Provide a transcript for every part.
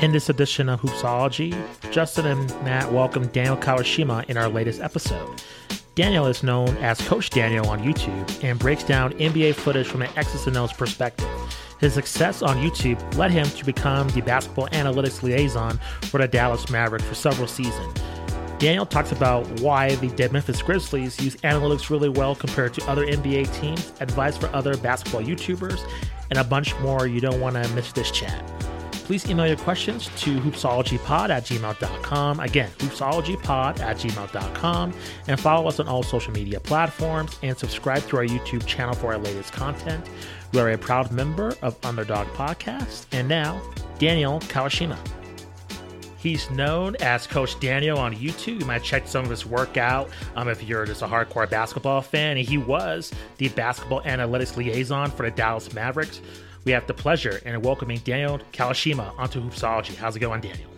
In this edition of Hoopsology, Justin and Matt welcome Daniel Kawashima in our latest episode. Daniel is known as Coach Daniel on YouTube and breaks down NBA footage from an X's and O's perspective. His success on YouTube led him to become the basketball analytics liaison for the Dallas Mavericks for several seasons. Daniel talks about why the Dead Memphis Grizzlies use analytics really well compared to other NBA teams, advice for other basketball YouTubers, and a bunch more. You don't want to miss this chat please email your questions to hoopsologypod at gmail.com. Again, hoopsologypod at gmail.com. And follow us on all social media platforms and subscribe to our YouTube channel for our latest content. We are a proud member of Underdog Podcast. And now, Daniel Kawashima. He's known as Coach Daniel on YouTube. You might check some of his work out um, if you're just a hardcore basketball fan. he was the basketball analytics liaison for the Dallas Mavericks we have the pleasure in welcoming Daniel Kawashima onto Hoopsology. How's it going, Daniel?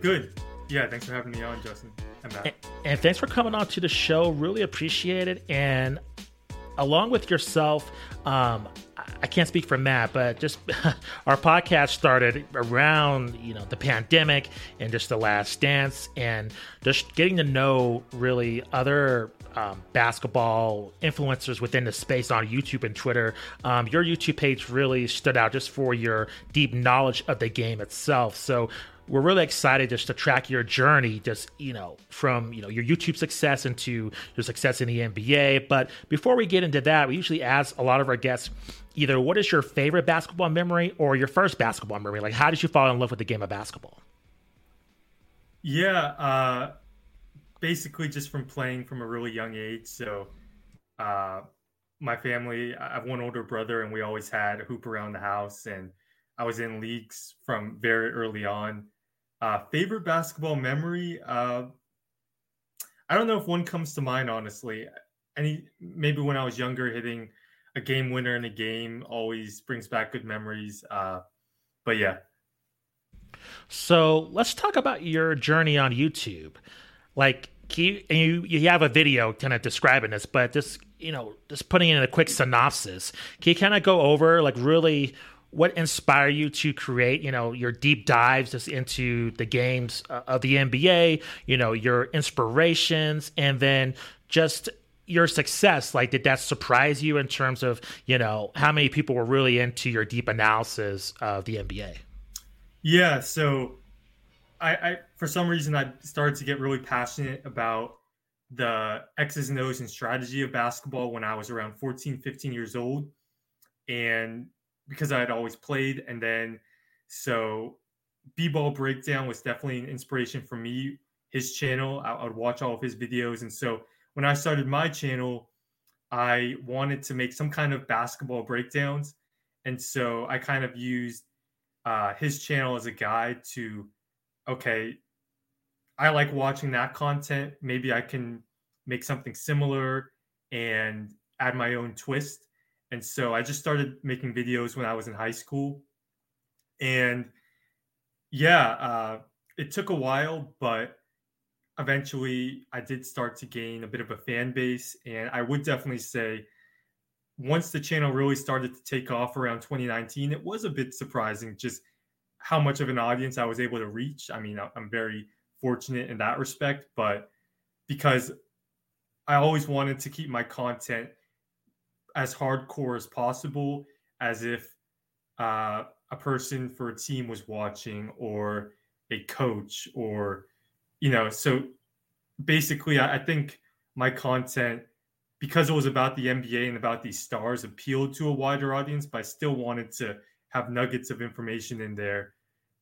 Good. Yeah, thanks for having me on, Justin. And, and thanks for coming on to the show. Really appreciate it. And along with yourself, um, I can't speak for Matt, but just our podcast started around you know the pandemic and just the last dance, and just getting to know really other um, basketball influencers within the space on YouTube and Twitter. Um, your YouTube page really stood out just for your deep knowledge of the game itself. So we're really excited just to track your journey just you know from you know your youtube success into your success in the nba but before we get into that we usually ask a lot of our guests either what is your favorite basketball memory or your first basketball memory like how did you fall in love with the game of basketball yeah uh basically just from playing from a really young age. So, uh, my family, I have one older brother, and we always had a hoop around the house, and I was in leagues from very early on. Uh, favorite basketball memory? Uh, I don't know if one comes to mind, honestly. Any maybe when I was younger, hitting a game winner in a game always brings back good memories. Uh, but yeah. So let's talk about your journey on YouTube. Like, you, and you you have a video kind of describing this, but just you know, just putting in a quick synopsis. Can you kind of go over like really what inspired you to create you know your deep dives just into the games uh, of the NBA? You know your inspirations, and then just your success like did that surprise you in terms of you know how many people were really into your deep analysis of the nba yeah so I, I for some reason I started to get really passionate about the X's and O's and strategy of basketball when I was around 14, 15 years old. And because I had always played. And then so B ball breakdown was definitely an inspiration for me. His channel, I, I would watch all of his videos. And so when I started my channel, I wanted to make some kind of basketball breakdowns. And so I kind of used uh, his channel as a guide to okay, I like watching that content. Maybe I can make something similar and add my own twist. And so I just started making videos when I was in high school. And yeah, uh, it took a while, but eventually I did start to gain a bit of a fan base. And I would definitely say, once the channel really started to take off around 2019, it was a bit surprising just how much of an audience I was able to reach. I mean, I'm very fortunate in that respect, but because I always wanted to keep my content as hardcore as possible, as if uh, a person for a team was watching or a coach or, you know, so basically, I, I think my content, because it was about the NBA and about these stars, appealed to a wider audience, but I still wanted to have nuggets of information in there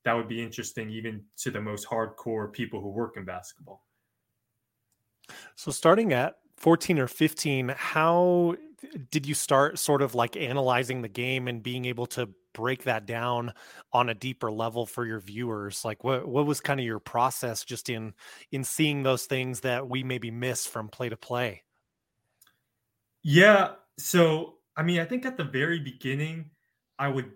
that would be interesting even to the most hardcore people who work in basketball. So starting at 14 or 15, how did you start sort of like analyzing the game and being able to break that down on a deeper level for your viewers like what what was kind of your process just in in seeing those things that we maybe miss from play to play yeah so i mean i think at the very beginning i would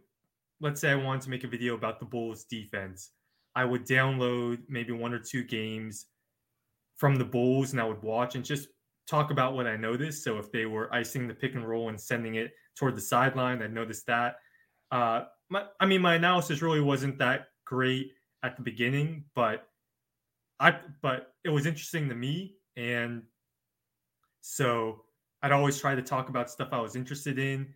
let's say I wanted to make a video about the Bulls defense, I would download maybe one or two games from the Bulls and I would watch and just talk about what I noticed. So if they were icing the pick and roll and sending it toward the sideline, I noticed that. Uh, my, I mean, my analysis really wasn't that great at the beginning, but I but it was interesting to me, and so I'd always try to talk about stuff I was interested in,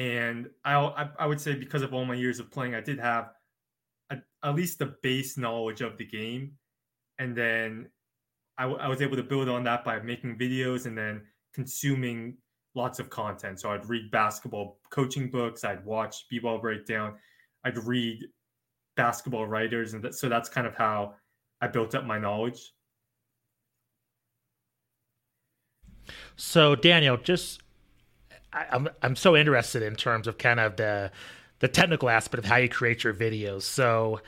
and I I, I would say because of all my years of playing, I did have a, at least the base knowledge of the game, and then I, I was able to build on that by making videos and then consuming lots of content. So I'd read basketball coaching books, I'd watch b-ball breakdown, I'd read basketball writers, and so that's kind of how I built up my knowledge. So Daniel, just I, I'm I'm so interested in terms of kind of the the technical aspect of how you create your videos. So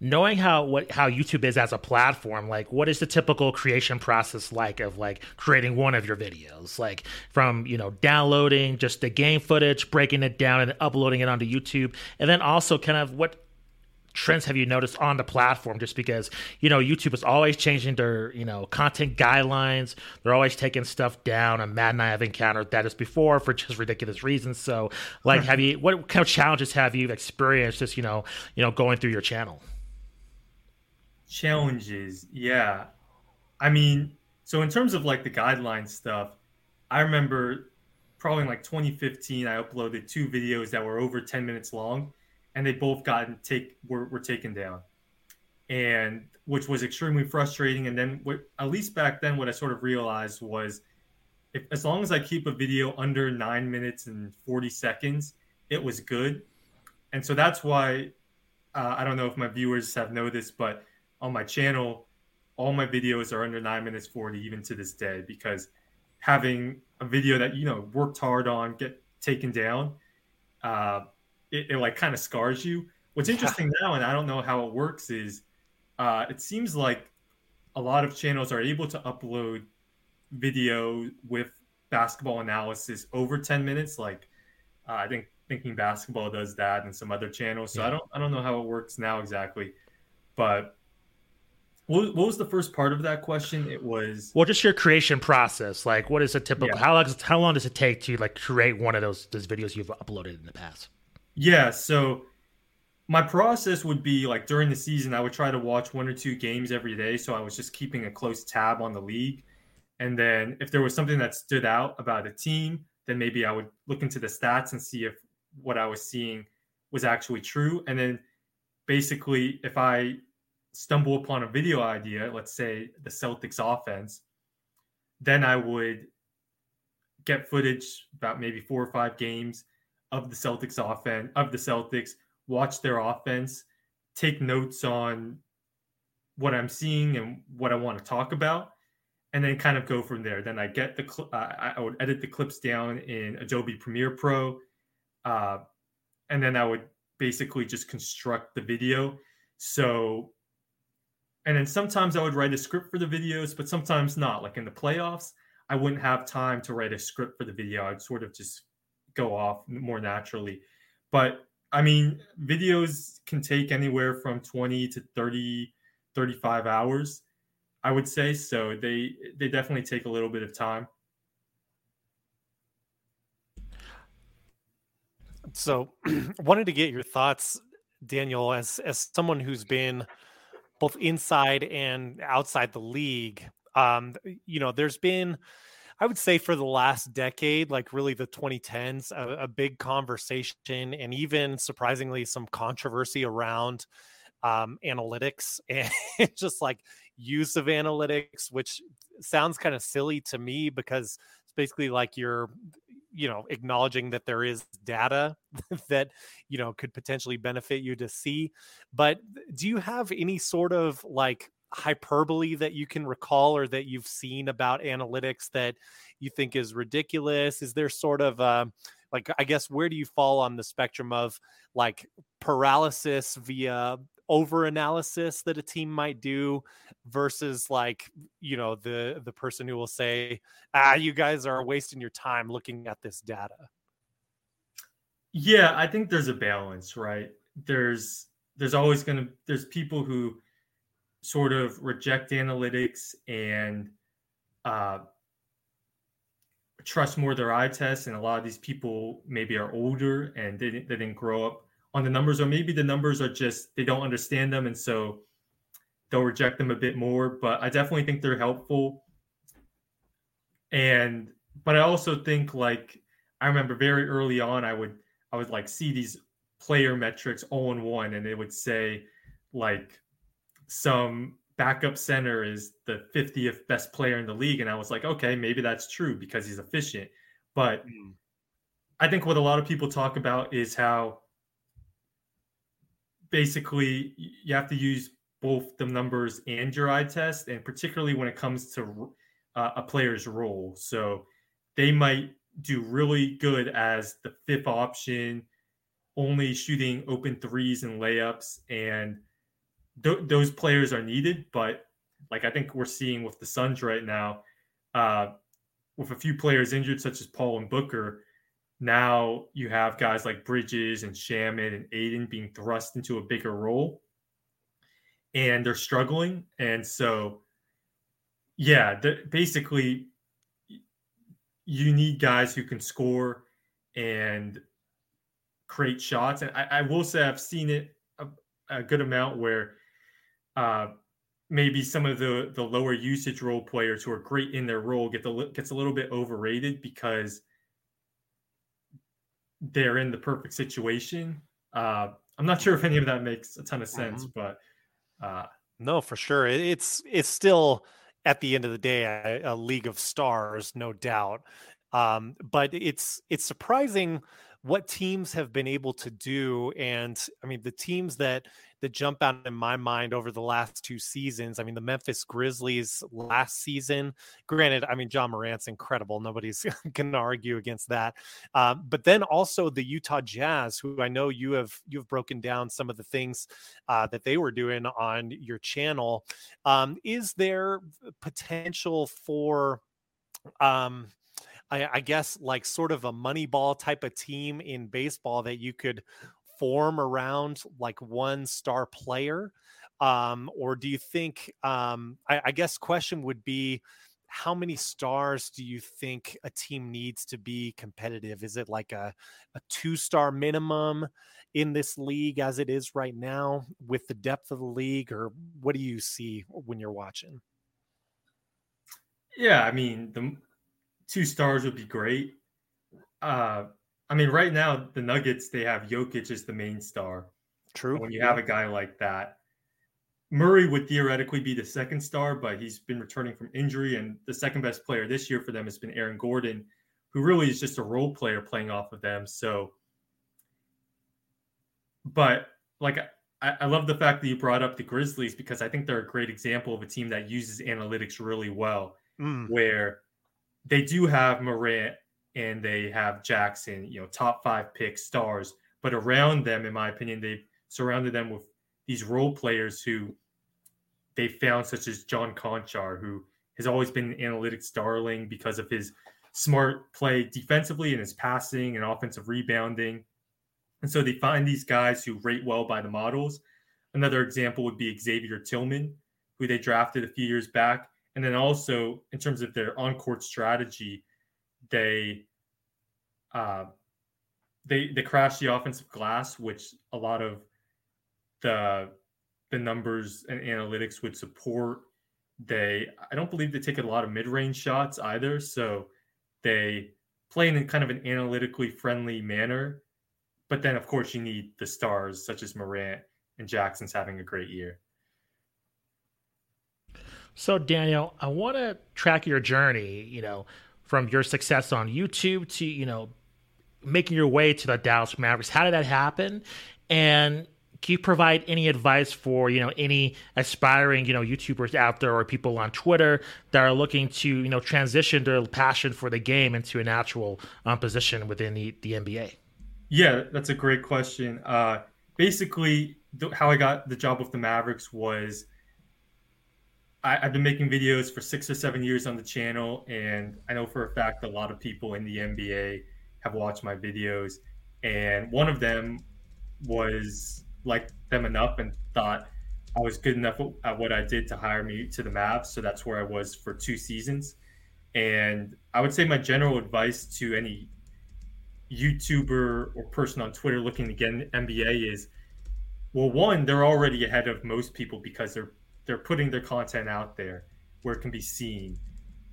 knowing how what how YouTube is as a platform, like what is the typical creation process like of like creating one of your videos? Like from, you know, downloading just the game footage, breaking it down and uploading it onto YouTube. And then also kind of what trends have you noticed on the platform? Just because you know youtube is always changing their you know content guidelines. They're always taking stuff down and matt and i have encountered that as before for just ridiculous reasons. So like have you what kind of challenges have you experienced just you know you know going through your channel? Challenges yeah. I mean so in terms of like the guideline stuff i remember probably in like 2015 i uploaded two videos that were over 10 minutes long and they both got take were, were taken down. And which was extremely frustrating and then what at least back then what i sort of realized was if as long as i keep a video under nine minutes and 40 seconds it was good. And so that's why uh, i don't know if my viewers have noticed but on my channel, all my videos are under nine minutes 40, even to this day, because having a video that, you know, worked hard on, get taken down, uh, it, it like kind of scars you. What's interesting now, and I don't know how it works, is uh, it seems like a lot of channels are able to upload video with basketball analysis over 10 minutes. Like uh, I think Thinking Basketball does that, and some other channels. So yeah. I don't I don't know how it works now exactly, but what, what was the first part of that question? It was well, just your creation process. Like, what is a typical? Yeah. How long? How long does it take to like create one of those those videos you've uploaded in the past? Yeah. So my process would be like during the season, I would try to watch one or two games every day. So I was just keeping a close tab on the league. And then if there was something that stood out about a team, then maybe I would look into the stats and see if what I was seeing was actually true. And then basically, if I stumble upon a video idea, let's say the Celtics offense, then I would get footage about maybe four or five games of the Celtics offense, of the Celtics, watch their offense, take notes on what I'm seeing and what I want to talk about, and then kind of go from there. Then I get the, cl- uh, I would edit the clips down in Adobe Premiere Pro, uh, and then I would basically just construct the video. So and then sometimes I would write a script for the videos, but sometimes not. Like in the playoffs, I wouldn't have time to write a script for the video. I'd sort of just go off more naturally. But I mean, videos can take anywhere from 20 to 30, 35 hours, I would say. So they they definitely take a little bit of time. So wanted to get your thoughts, Daniel, as as someone who's been both inside and outside the league. Um, you know, there's been, I would say, for the last decade, like really the 2010s, a, a big conversation and even surprisingly some controversy around um, analytics and just like use of analytics, which sounds kind of silly to me because it's basically like you're you know acknowledging that there is data that you know could potentially benefit you to see. But do you have any sort of like hyperbole that you can recall or that you've seen about analytics that you think is ridiculous? Is there sort of uh, like i guess where do you fall on the spectrum of like paralysis via over analysis that a team might do versus like you know the the person who will say ah you guys are wasting your time looking at this data yeah i think there's a balance right? There's there's always going to there's people who sort of reject analytics and uh, trust more their eye tests and a lot of these people maybe are older and they didn't, they didn't grow up on the numbers, or maybe the numbers are just they don't understand them, and so they'll reject them a bit more, but I definitely think they're helpful. And but I also think like I remember very early on I would I would like see these player metrics all in one and it would say like some backup center is the 50th best player in the league and I was like okay maybe that's true because he's efficient but mm. I think what a lot of people talk about is how basically you have to use both the numbers and your eye test, and particularly when it comes to uh, a player's role. So they might do really good as the fifth option, only shooting open threes and layups, and th- those players are needed. But like I think we're seeing with the Suns right now, uh, with a few players injured, such as Paul and Booker, now you have guys like Bridges and Shamet and Ayton being thrust into a bigger role and they're struggling. And so, yeah, basically, you need guys who can score and create shots. And I, I will say I've seen it a, a good amount where uh, maybe some of the the lower usage role players who are great in their role get the gets a little bit overrated because they're in the perfect situation. Uh, I'm not sure if any of that makes a ton of sense, mm-hmm. but uh, no, for sure. It's it's still at the end of the day a, a league of stars, no doubt. Um, but it's it's surprising what teams have been able to do and i mean the teams that that jump out in my mind over the last two seasons i mean the memphis grizzlies last season granted i mean Ja Morant's incredible nobody's gonna argue against that um, but then also the utah jazz who i know you have you've broken down some of the things uh, that they were doing on your channel um, is there potential for um, I, I guess like sort of a money ball type of team in baseball that you could form around like one star player um, or do you think um, I, I, guess question would be how many stars do you think a team needs to be competitive? Is it like a, a two star minimum in this league as it is right now with the depth of the league or what do you see when you're watching? Yeah i mean the two stars would be great. Uh, I mean, right now the Nuggets they have Jokic as the main star. True. When you have a guy like that, Murray would theoretically be the second star, but he's been returning from injury, and the second best player this year for them has been Aaron Gordon, who really is just a role player playing off of them. So, but like I, I love the fact that you brought up the Grizzlies because I think they're a great example of a team that uses analytics really well, mm. where they do have Morant and they have Jackson, you know, top five pick stars. But around them, in my opinion, they've surrounded them with these role players who they found, such as John Konchar, who has always been an analytics darling because of his smart play defensively and his passing and offensive rebounding. And so they find these guys who rate well by the models. Another example would be Xavier Tillman, who they drafted a few years back. And then also in terms of their on-court strategy, they uh, they they crash the offensive glass, which a lot of the the numbers and analytics would support. They I don't believe they take a lot of mid-range shots either, so they play in kind of an analytically friendly manner. But then of course you need the stars such as Morant and Jackson's having a great year. So, Daniel, I want to track your journey, you know, from your success on YouTube to, you know, making your way to the Dallas Mavericks. How did that happen? And can you provide any advice for, you know, any aspiring, you know, YouTubers out there or people on Twitter that are looking to, you know, transition their passion for the game into an actual um, position within the, the NBA? Yeah, that's a great question. Uh, basically, how I got the job with the Mavericks was – I, have been making videos for six or seven years on the channel, and I know for a fact a lot of people in the NBA have watched my videos. And one of them was liked them enough and thought I was good enough at what I did to hire me to the Mavs. So that's where I was for two seasons. And I would say my general advice to any YouTuber or person on Twitter looking to get an NBA is well, one, they're already ahead of most people because they're they're putting their content out there where it can be seen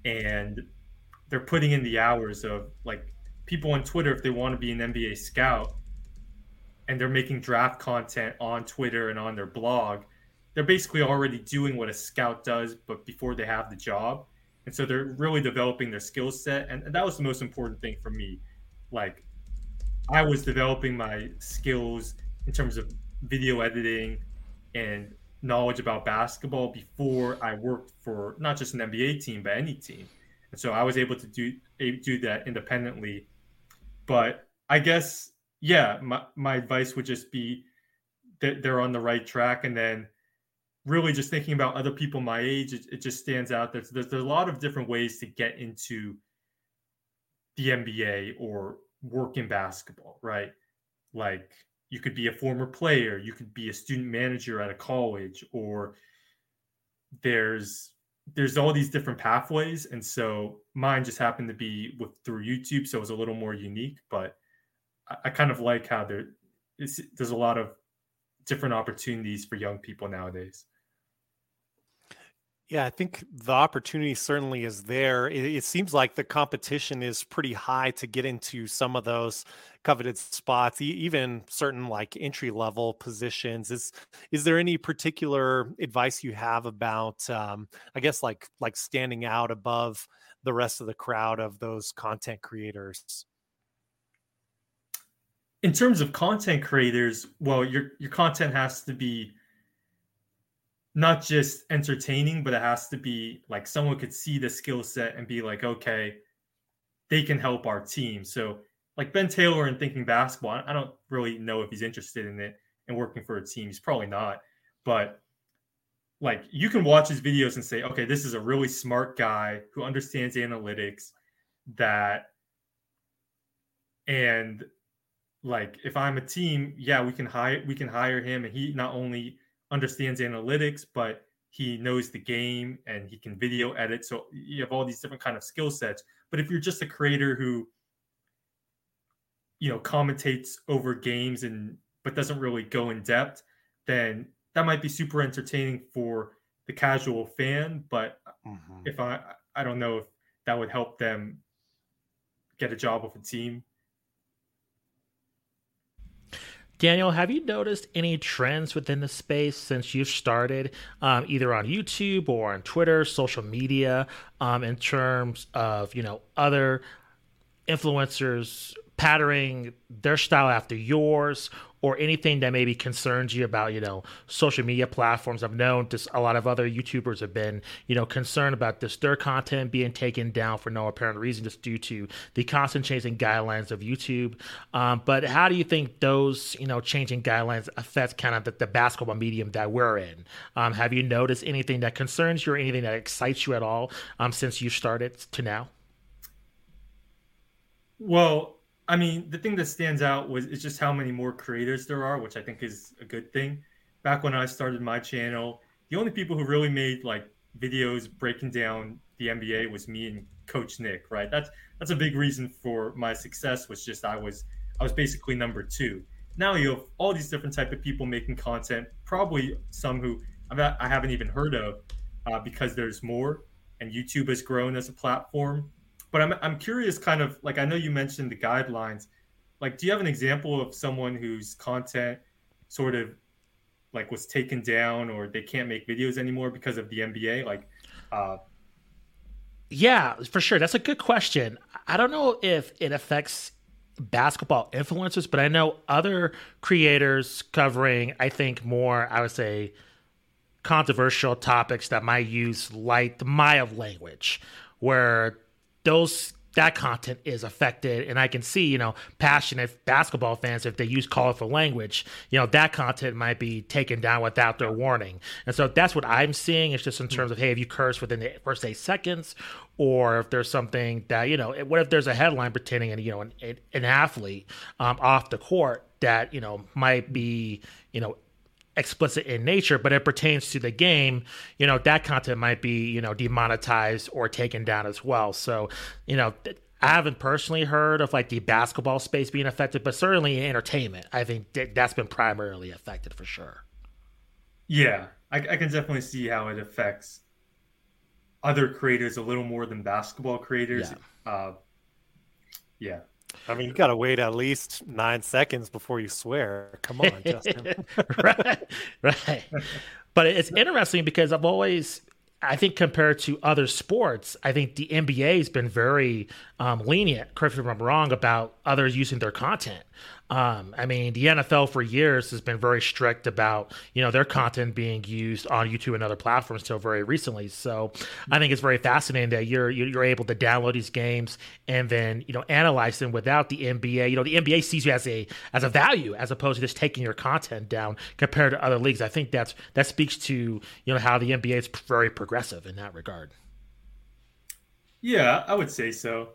and they're putting in the hours of like people on Twitter if they want to be an NBA scout and they're making draft content on Twitter and on their blog, they're basically already doing what a scout does, but before they have the job. And so they're really developing their skill set. And, that was the most important thing for me. Like, I was developing my skills in terms of video editing and knowledge about basketball before I worked for not just an NBA team, but any team. And so I was able to do do that independently. But I guess yeah, my, my advice would just be that they're on the right track. And then really just thinking about other people my age, it, it just stands out. There's, there's, there's a lot of different ways to get into the NBA or work in basketball, right? Like you could be a former player, you could be a student manager at a college, or there's there's all these different pathways. And so mine just happened to be with through YouTube, so it was a little more unique, but I, kind of like how there there's a lot of different opportunities for young people nowadays. Yeah, I think the opportunity certainly is there. It, it, seems like the competition is pretty high to get into some of those coveted spots, even certain like entry level positions. Is is there any particular advice you have about, um, I guess, like like standing out above the rest of the crowd of those content creators? in terms of content creators, well, your your content has to be not just entertaining, but it has to be like someone could see the skill set and be like, okay, they can help our team. So, like Ben Taylor in Thinking Basketball, I don't really know if he's interested in it and working for a team. He's probably not, but like you can watch his videos and say, okay, this is a really smart guy who understands analytics that and like if I'm a team, yeah, we can hire we can hire him and he not only understands analytics, but he knows the game and he can video edit. So you have all these different kind of skill sets. But if you're just a creator who you know commentates over games and but doesn't really go in depth, then that might be super entertaining for the casual fan. But mm-hmm. if I I don't know if that would help them get a job with a team Daniel, have you noticed any trends within the space since you've started, um, either on YouTube or on Twitter, social media, um, in terms of you know other influencers patterning their style after yours or anything that maybe concerns you about, you know, social media platforms. I've known just a lot of other YouTubers have been, you know, concerned about this their content being taken down for no apparent reason, just due to the constant changing guidelines of YouTube. Um, but how do you think those, you know, changing guidelines affect kind of the, the basketball medium that we're in? Um, have you noticed anything that concerns you or anything that excites you at all um, since you started to now? Well, I mean, the thing that stands out was is just how many more creators there are, which I think is a good thing. Back when I started my channel, the only people who really made like videos breaking down the NBA was me and Coach Nick, right? That's that's a big reason for my success. Was just I was I was basically number two. Now you have all these different type of people making content, probably some who I haven't even heard of, uh, because there's more, and YouTube has grown as a platform but I'm I'm curious, kind of like I know you mentioned the guidelines. Like, do you have an example of someone whose content sort of like was taken down or they can't make videos anymore because of the NBA? Like, uh, yeah, for sure. That's a good question. I don't know if it affects basketball influencers, but I know other creators covering, I think, more, I would say, controversial topics that might use light, mild language, where those that content is affected. And i can see you know passionate basketball fans if they use colorful language you know that content might be taken down without their warning. And so that's what i'm seeing. It's just in terms of hey if you curse within the first eight seconds or if there's something that you know what if there's a headline pretending and you know an, an athlete um, off the court that you know might be you know explicit in nature, but it pertains to the game, you know, that content might be, you know, demonetized or taken down as well. So, you know, I haven't personally heard of like the basketball space being affected, but certainly entertainment, I think that's been primarily affected for sure. Yeah. I, I can definitely see how it affects other creators a little more than basketball creators. Yeah. Uh, yeah. I mean, you got to wait at least nine seconds before you swear. Come on, Justin. right, right. But it's interesting because I've always I think compared to other sports, I think the NBA has been very um, lenient. Correct me if I'm wrong about others using their content. Um, I mean, the NFL for years has been very strict about you know their content being used on YouTube and other platforms until very recently. So I think it's very fascinating that you're you're able to download these games and then you know analyze them without the NBA. You know, the NBA sees you as a as a value as opposed to just taking your content down compared to other leagues. I think that's that speaks to you know how the NBA is very progressive in that regard. Yeah, I would say so.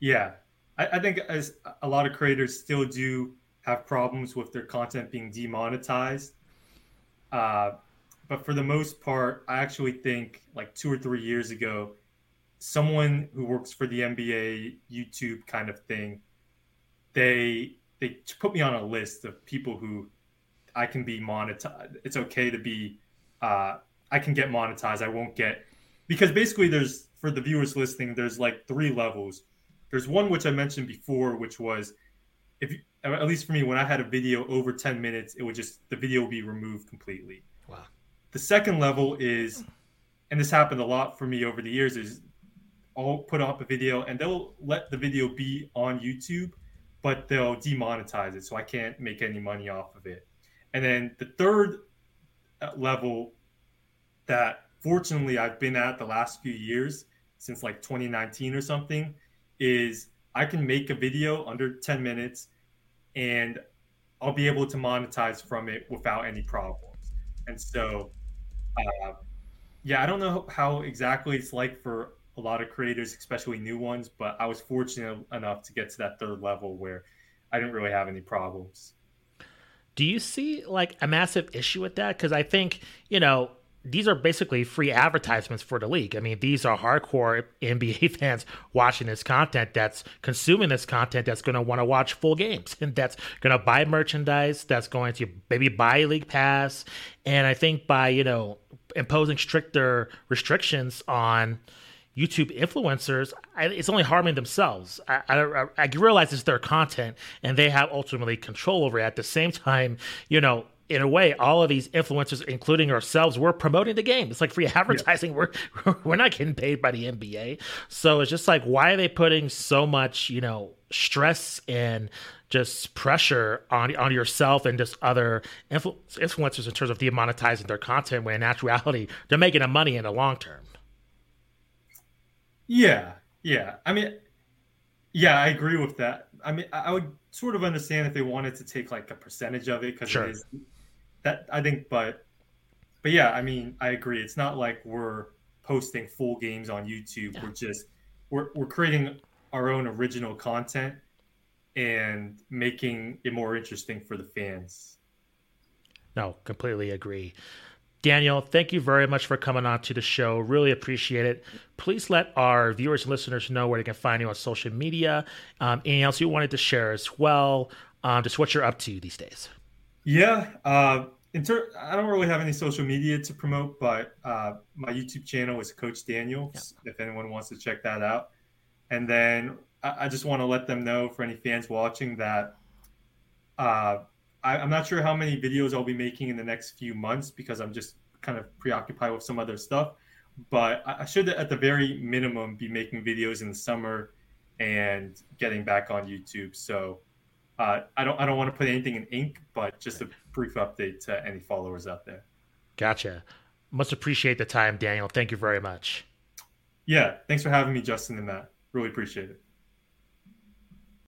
Yeah, I, I think as a lot of creators still do have problems with their content being demonetized. Uh, but for the most part, I actually think like two or three years ago, someone who works for the NBA YouTube kind of thing, they they put me on a list of people who I can be monetized. It's okay to be, uh, I can get monetized. I won't get because basically there's for the viewers listening, there's like three levels. There's one which I mentioned before, which was if you, at least for me, when I had a video over 10 minutes, it would just the video would be removed completely. Wow. The second level is, and this happened a lot for me over the years, is I'll put up a video and they'll let the video be on YouTube, but they'll demonetize it, so I can't make any money off of it. And then the third uh, level that fortunately I've been at the last few years since like 2019 or something is I can make a video under 10 minutes and I'll be able to monetize from it without any problems. And so, uh, yeah, I don't know how exactly it's like for a lot of creators, especially new ones, but I was fortunate enough to get to that third level where I didn't really have any problems. Do you see like a massive issue with that? Because I think, you know, these are basically free advertisements for the league. I mean, these are hardcore NBA fans watching this content that's consuming this content that's going to want to watch full games and that's going to buy merchandise, that's going to maybe buy a league pass. And I think by, you know, imposing stricter restrictions on YouTube influencers, it's only harming themselves. I, I, I realize it's their content and they have ultimately control over it. At the same time, you know, in a way, all of these influencers, including ourselves, we're promoting the game. It's like free advertising. Yeah. We're we're not getting paid by the NBA, so it's just like why are they putting so much, you know, stress and just pressure on on yourself and just other influ- influencers in terms of demonetizing their content when in actuality they're making a money in the long term. Yeah, yeah. I mean, yeah, I agree with that. I mean, I would sort of understand if they wanted to take like a percentage of it because sure. it is that I think, but but yeah, I mean, I agree. It's not like we're posting full games on YouTube. Yeah. We're just we're we're creating our own original content and making it more interesting for the fans. No, completely agree. Daniel, thank you very much for coming on to the show. Really appreciate it. Please let our viewers and listeners know where they can find you on social media. Um, anything else you wanted to share as well? Um, just what you're up to these days. Yeah, uh, ter- I don't really have any social media to promote, but uh, my YouTube channel is Coach Daniel. Yeah. If anyone wants to check that out, and then I, I just want to let them know for any fans watching that uh, I, am not sure how many videos I'll be making in the next few months because I'm just kind of preoccupied with some other stuff. But I, I should, at the very minimum, be making videos in the summer and getting back on YouTube. So uh, I don't I don't want to put anything in ink, but just a brief update to any followers out there. Gotcha. Must appreciate the time, Daniel. Thank you very much. Yeah, thanks for having me, Justin and Matt. Really appreciate it.